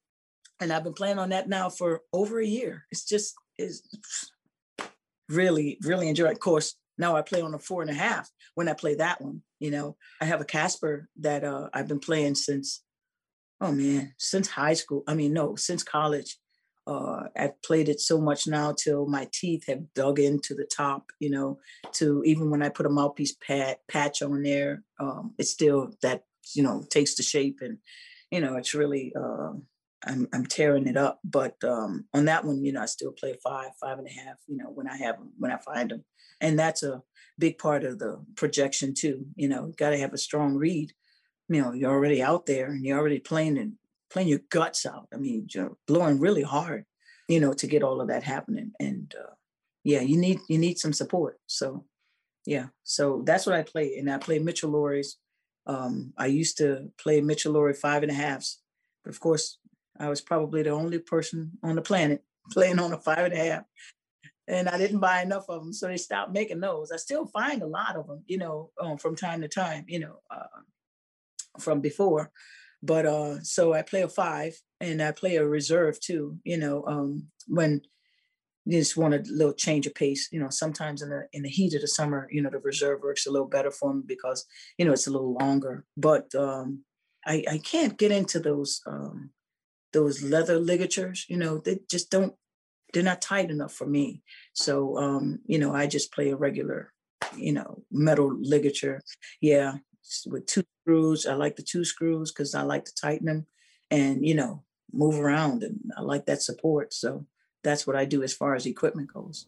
and I've been playing on that now for over a year. It's just is really, really enjoy. Of course, now I play on a four and a half when I play that one. You know, I have a Kaspar that uh, I've been playing since, oh man, since high school. I mean, no, since college. Uh, I've played it so much now till my teeth have dug into the top, you know, to even when I put a mouthpiece pad, patch on there, um, it's still that, you know, takes the shape and, you know, it's really, uh, I'm I'm tearing it up. But um, on that one, you know, I still play five, five and a half. You know, when I have them, when I find them, and that's a big part of the projection too. You know, you got to have a strong read. You know, you're already out there and you're already playing and playing your guts out. I mean, you're blowing really hard. You know, to get all of that happening, and uh, yeah, you need you need some support. So yeah, so that's what I play, and I play Mitchell Luries. Um, I used to play Mitchell Lurie five and a halves, but of course, I was probably the only person on the planet playing on a five and a half. And I didn't buy enough of them, so they stopped making those. I still find a lot of them, you know, um, from time to time, you know, uh, from before. But uh, so I play a five, and I play a reserve too. You know, um, when you just want a little change of pace. You know, sometimes in the in the heat of the summer, you know, the reserve works a little better for me because you know it's a little longer. But um, I I can't get into those um, those leather ligatures, you know, they just don't, they're not tight enough for me. So, um, you know, I just play a regular, you know, metal ligature. Yeah, with two screws. I like the two screws because I like to tighten them and, you know, move around. And I like that support. So that's what I do as far as equipment goes.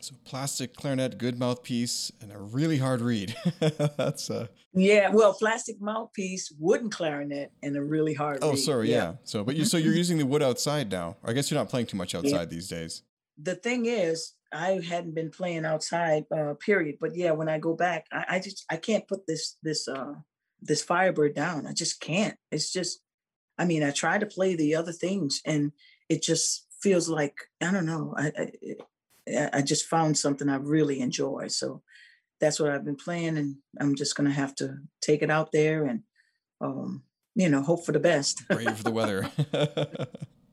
So plastic clarinet, good mouthpiece, and a really hard reed. That's uh yeah. Well, plastic mouthpiece, wooden clarinet, and a really hard. Oh, reed. sorry. Yeah. yeah. So, but you so you're using the wood outside now. I guess you're not playing too much outside yeah. these days. The thing is, I hadn't been playing outside. Uh, period. But yeah, when I go back, I, I just I can't put this this uh this Firebird down. I just can't. It's just. I mean, I try to play the other things, and it just feels like I don't know. I, I I just found something I really enjoy. So that's what I've been playing, and I'm just gonna have to take it out there and, um, you know, hope for the best. Brave the weather.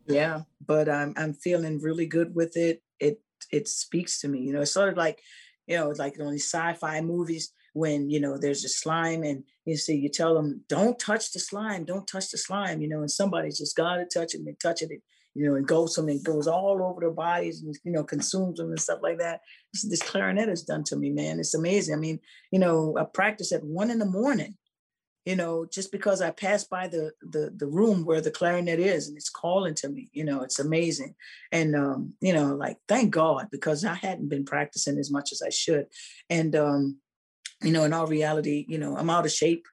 yeah, but I'm I'm feeling really good with it. It it speaks to me. You know, it's sort of like, you know, like on these sci-fi movies when you know there's a slime and you see you tell them don't touch the slime, don't touch the slime. You know, and somebody's just got to touch it and they touch it you know, engulfs them and goes all over their bodies and, you know, consumes them and stuff like that. This, this clarinet has done to me, man. It's amazing. I mean, you know, I practice at one in the morning, you know, just because I pass by the, the, the room where the clarinet is and it's calling to me, you know, it's amazing. And, um, you know, like, thank God, because I hadn't been practicing as much as I should. And, um, you know, in all reality, you know, I'm out of shape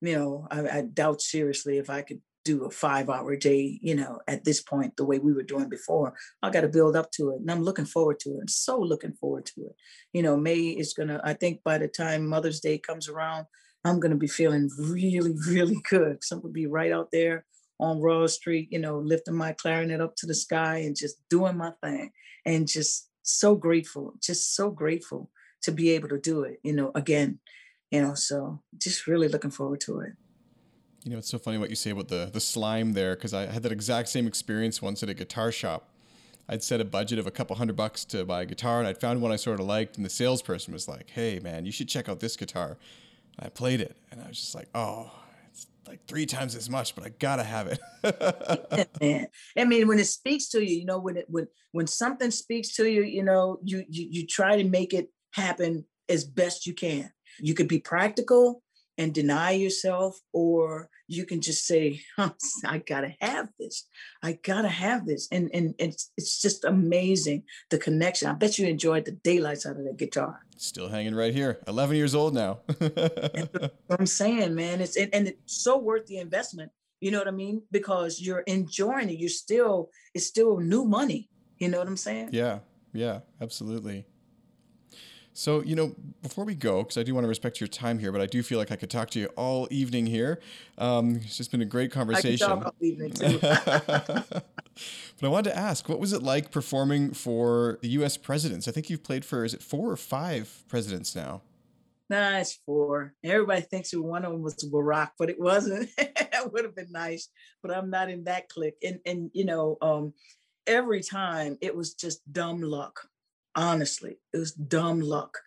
you know, I, I, doubt seriously if I could do a five hour day, you know, at this point, the way we were doing before. I got to build up to it. And I'm looking forward to it. I'm so looking forward to it. You know, May is going to, I think by the time Mother's Day comes around, I'm going to be feeling really, really good. So I'm going to be right out there on Royal Street, you know, lifting my clarinet up to the sky and just doing my thing. And just so grateful, just so grateful to be able to do it, you know, again, you know, so just really looking forward to it. You know, it's so funny what you say about the the slime there because I had that exact same experience once at a guitar shop. I'd set a budget of a couple hundred bucks to buy a guitar, and I'd found one I sort of liked, and the salesperson was like, "Hey, man, you should check out this guitar." And I played it, and I was just like, "Oh." it's Like three times as much, but I gotta have it. yeah, man. I mean, when it speaks to you, you know, when it when when something speaks to you, you know, you you you try to make it happen as best you can. You could be practical and deny yourself, or you can just say, I gotta have this. I gotta have this. And and it's it's just amazing the connection. I bet you enjoyed the daylights out of that guitar. Still hanging right here. 11 years old now. I'm saying, man, it's and, and it's so worth the investment. You know what I mean? Because you're enjoying it. You're still, it's still new money. You know what I'm saying? Yeah, yeah, absolutely. So, you know, before we go, because I do want to respect your time here, but I do feel like I could talk to you all evening here. Um, it's just been a great conversation. I could talk all evening too. but I wanted to ask, what was it like performing for the U.S. presidents? I think you've played for, is it four or five presidents now? Nah, it's four. Everybody thinks one of them was Barack, but it wasn't. that would have been nice, but I'm not in that clique. And and you know, um, every time it was just dumb luck honestly. It was dumb luck.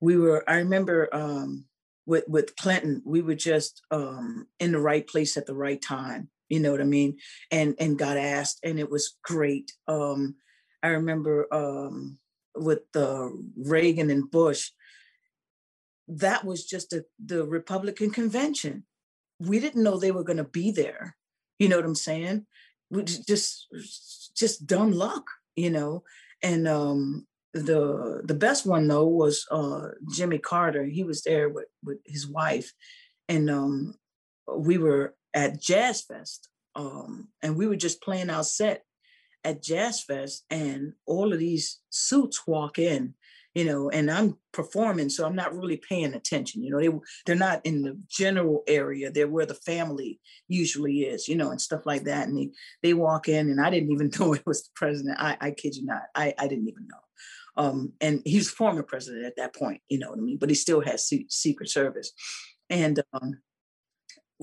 We were, I remember um, with, with Clinton, we were just um, in the right place at the right time. You know what I mean? And and got asked, and it was great. Um, I remember um, with the Reagan and Bush, that was just a, the Republican convention. We didn't know they were going to be there. You know what I'm saying? We just just dumb luck, you know. And um, the the best one though was uh, Jimmy Carter. He was there with with his wife, and um, we were at Jazz Fest, um, and we were just playing our set at Jazz Fest, and all of these suits walk in, you know, and I'm performing, so I'm not really paying attention. You know, they they're not in the general area; they're where the family usually is, you know, and stuff like that. And they they walk in, and I didn't even know it was the president. I I kid you not, I I didn't even know. Um, and he's former president at that point, you know what I mean? But he still has Secret Service. And um,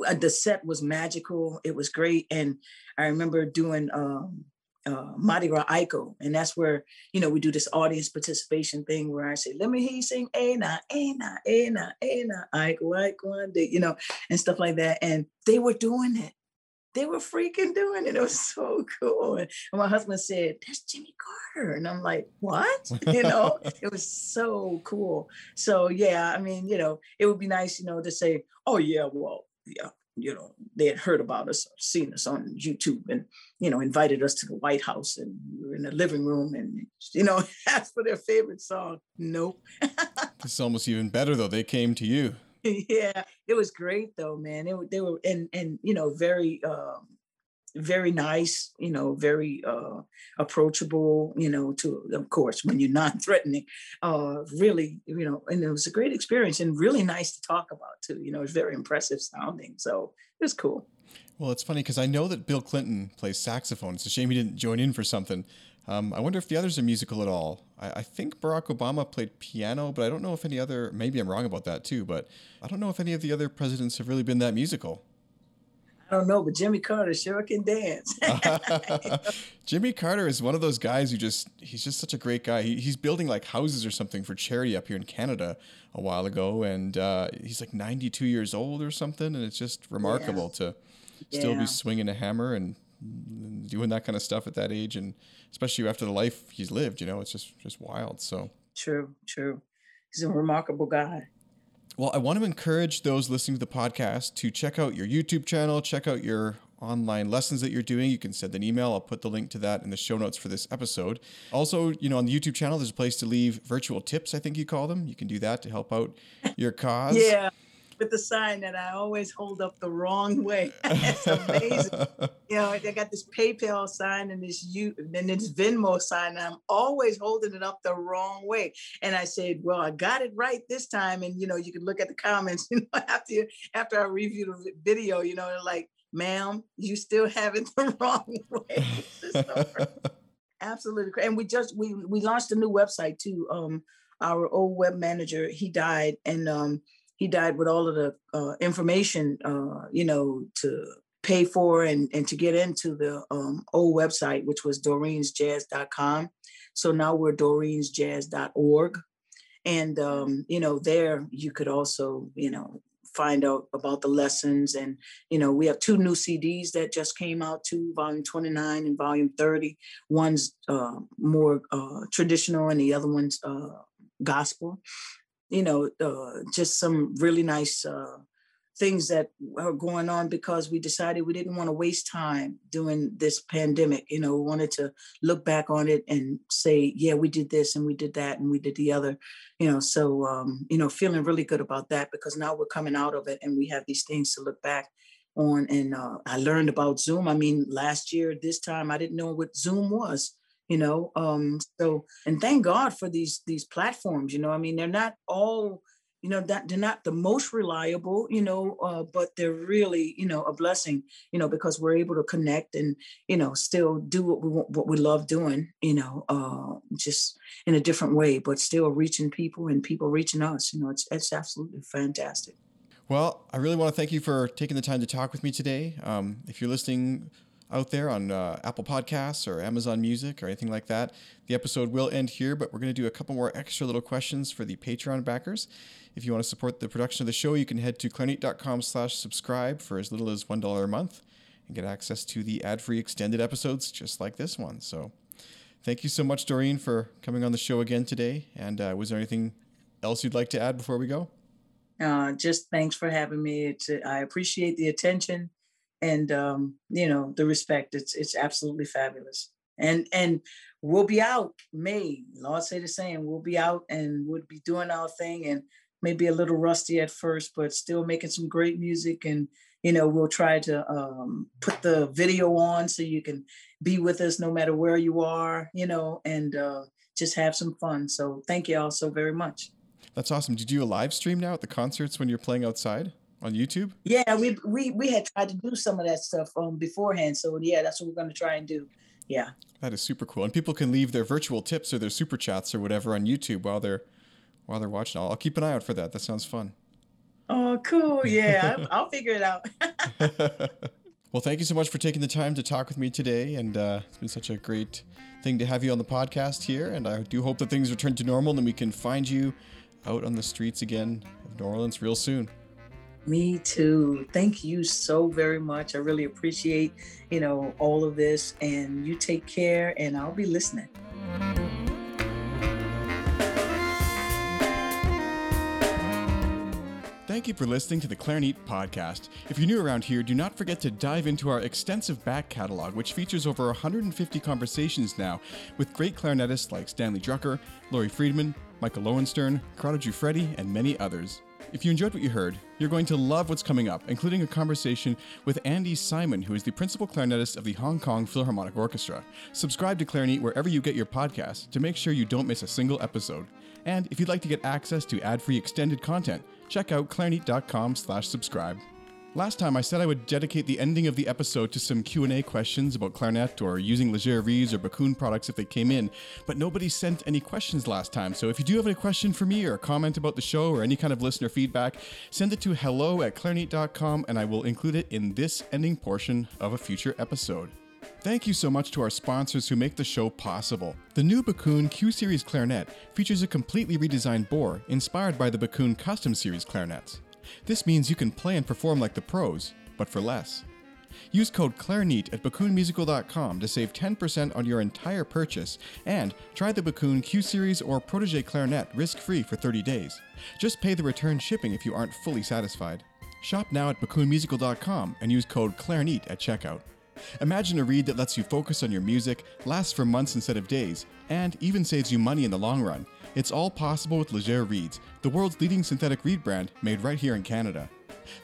uh, the set was magical. It was great. And I remember doing um, uh, Mardi Gras Iko, and that's where you know we do this audience participation thing where I say, "Let me hear you sing Ana, Ana, Ana, Ana, Iko Iko," you know, and stuff like that. And they were doing it, they were freaking doing it. It was so cool. And my husband said, That's Jimmy Carter. And I'm like, What? You know, it was so cool. So, yeah, I mean, you know, it would be nice, you know, to say, Oh, yeah, well, yeah, you know, they had heard about us, seen us on YouTube, and you know, invited us to the White House, and we were in the living room, and you know, asked for their favorite song. Nope. it's almost even better though. They came to you. yeah, it was great though, man. It, they were and and you know very um, very nice, you know, very uh, approachable, you know, to of course when you're non-threatening, uh, really, you know, and it was a great experience and really nice to talk about too. You know, it's very impressive sounding, so it was cool. Well, it's funny because I know that Bill Clinton plays saxophone. It's a shame he didn't join in for something. Um, I wonder if the others are musical at all. I, I, think Barack Obama played piano, but I don't know if any other. Maybe I'm wrong about that too. But I don't know if any of the other presidents have really been that musical. I don't know, but Jimmy Carter sure can dance. Jimmy Carter is one of those guys who just, he's just such a great guy. He, he's building like houses or something for charity up here in Canada a while ago. And uh, he's like 92 years old or something. And it's just remarkable yeah. to still yeah. be swinging a hammer and doing that kind of stuff at that age. And especially after the life he's lived. You know, it's just just wild. So true, true. He's a remarkable guy. Well, I want to encourage those listening to the podcast to check out your YouTube channel, check out your online lessons that you're doing. You can send an email. I'll put the link to that in the show notes for this episode. Also, you know, on the YouTube channel, there's a place to leave virtual tips, I think you call them. You can do that to help out your cause. yeah with the sign that I always hold up the wrong way. it's amazing. you know, I got this PayPal sign and this you and this Venmo sign, and I'm always holding it up the wrong way. And I said, "Well, I got it right this time." And you know, you can look at the comments. You know, after after I review the video, you know, they're like, "Ma'am, you still have it the wrong way." Absolutely, and we just we we launched a new website too. Um, our old web manager he died, and um he died with all of the uh, information, uh, you know, to pay for and, and to get into the um, old website, which was doreensjazz.com. So now we're doreensjazz.org. And, um, you know, there you could also, you know, find out about the lessons. And, you know, we have two new CDs that just came out too, volume 29 and volume 30. One's uh, more uh, traditional and the other one's uh, gospel, you know, uh, just some really nice uh, things that are going on because we decided we didn't want to waste time doing this pandemic. You know, we wanted to look back on it and say, yeah, we did this and we did that and we did the other. You know, so um, you know, feeling really good about that because now we're coming out of it and we have these things to look back on. And uh, I learned about Zoom. I mean, last year this time I didn't know what Zoom was you know um so and thank god for these these platforms you know i mean they're not all you know that they're not the most reliable you know uh, but they're really you know a blessing you know because we're able to connect and you know still do what we want, what we love doing you know uh, just in a different way but still reaching people and people reaching us you know it's it's absolutely fantastic. Well i really want to thank you for taking the time to talk with me today. Um, if you're listening out there on uh, Apple Podcasts or Amazon Music or anything like that. The episode will end here, but we're going to do a couple more extra little questions for the Patreon backers. If you want to support the production of the show, you can head to clarineat.com slash subscribe for as little as $1 a month and get access to the ad-free extended episodes just like this one. So thank you so much, Doreen, for coming on the show again today. And uh, was there anything else you'd like to add before we go? Uh, just thanks for having me. It's, I appreciate the attention and um, you know the respect. It's it's absolutely fabulous. And and we'll be out May. Lord say the same. We'll be out and we'll be doing our thing and maybe a little rusty at first, but still making some great music. And you know we'll try to um, put the video on so you can be with us no matter where you are. You know and uh, just have some fun. So thank you all so very much. That's awesome. Did you do a live stream now at the concerts when you're playing outside? On YouTube? Yeah, we we we had tried to do some of that stuff um beforehand. So yeah, that's what we're going to try and do. Yeah. That is super cool. And people can leave their virtual tips or their super chats or whatever on YouTube while they're while they're watching. I'll, I'll keep an eye out for that. That sounds fun. Oh, cool. Yeah, I'll figure it out. well, thank you so much for taking the time to talk with me today. And uh, it's been such a great thing to have you on the podcast here. And I do hope that things return to normal and we can find you out on the streets again of New Orleans real soon. Me too. Thank you so very much. I really appreciate, you know, all of this and you take care and I'll be listening. Thank you for listening to the Clarineat podcast. If you're new around here, do not forget to dive into our extensive back catalog, which features over 150 conversations now with great clarinetists like Stanley Drucker, Laurie Friedman, Michael Lowenstern, Corrado Giuffredi, and many others. If you enjoyed what you heard, you're going to love what's coming up, including a conversation with Andy Simon, who is the principal clarinetist of the Hong Kong Philharmonic Orchestra. Subscribe to Clarineat wherever you get your podcasts to make sure you don't miss a single episode. And if you'd like to get access to ad-free extended content, check out clarineat.com/subscribe. Last time I said I would dedicate the ending of the episode to some Q&A questions about clarinet or using Legere Reeds or Backun products if they came in, but nobody sent any questions last time. So if you do have any question for me or a comment about the show or any kind of listener feedback, send it to hello at clarineat.com and I will include it in this ending portion of a future episode. Thank you so much to our sponsors who make the show possible. The new Backun Q Series clarinet features a completely redesigned bore inspired by the Backun Custom Series clarinets. This means you can play and perform like the pros, but for less. Use code CLARINET at BackunMusical.com to save 10% on your entire purchase and try the Backun Q Series or Protege Clarinet risk free for 30 days. Just pay the return shipping if you aren't fully satisfied. Shop now at BackunMusical.com and use code CLARINET at checkout. Imagine a reed that lets you focus on your music, lasts for months instead of days, and even saves you money in the long run. It's all possible with Legere Reeds, the world's leading synthetic reed brand made right here in Canada.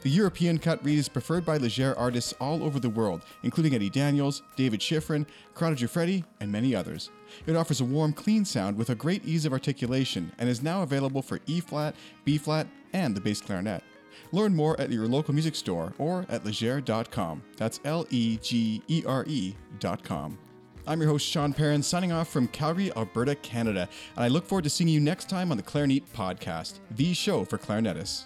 The European cut reed is preferred by Legere artists all over the world, including Eddie Daniels, David Schifrin, Corrado Giuffredi, and many others. It offers a warm, clean sound with a great ease of articulation and is now available for E flat, B flat, and the bass clarinet. Learn more at your local music store or at legere.com. That's L E G E R E.com. I'm your host, Sean Perrin, signing off from Calgary, Alberta, Canada, and I look forward to seeing you next time on the Clarineat Podcast, the show for clarinetists.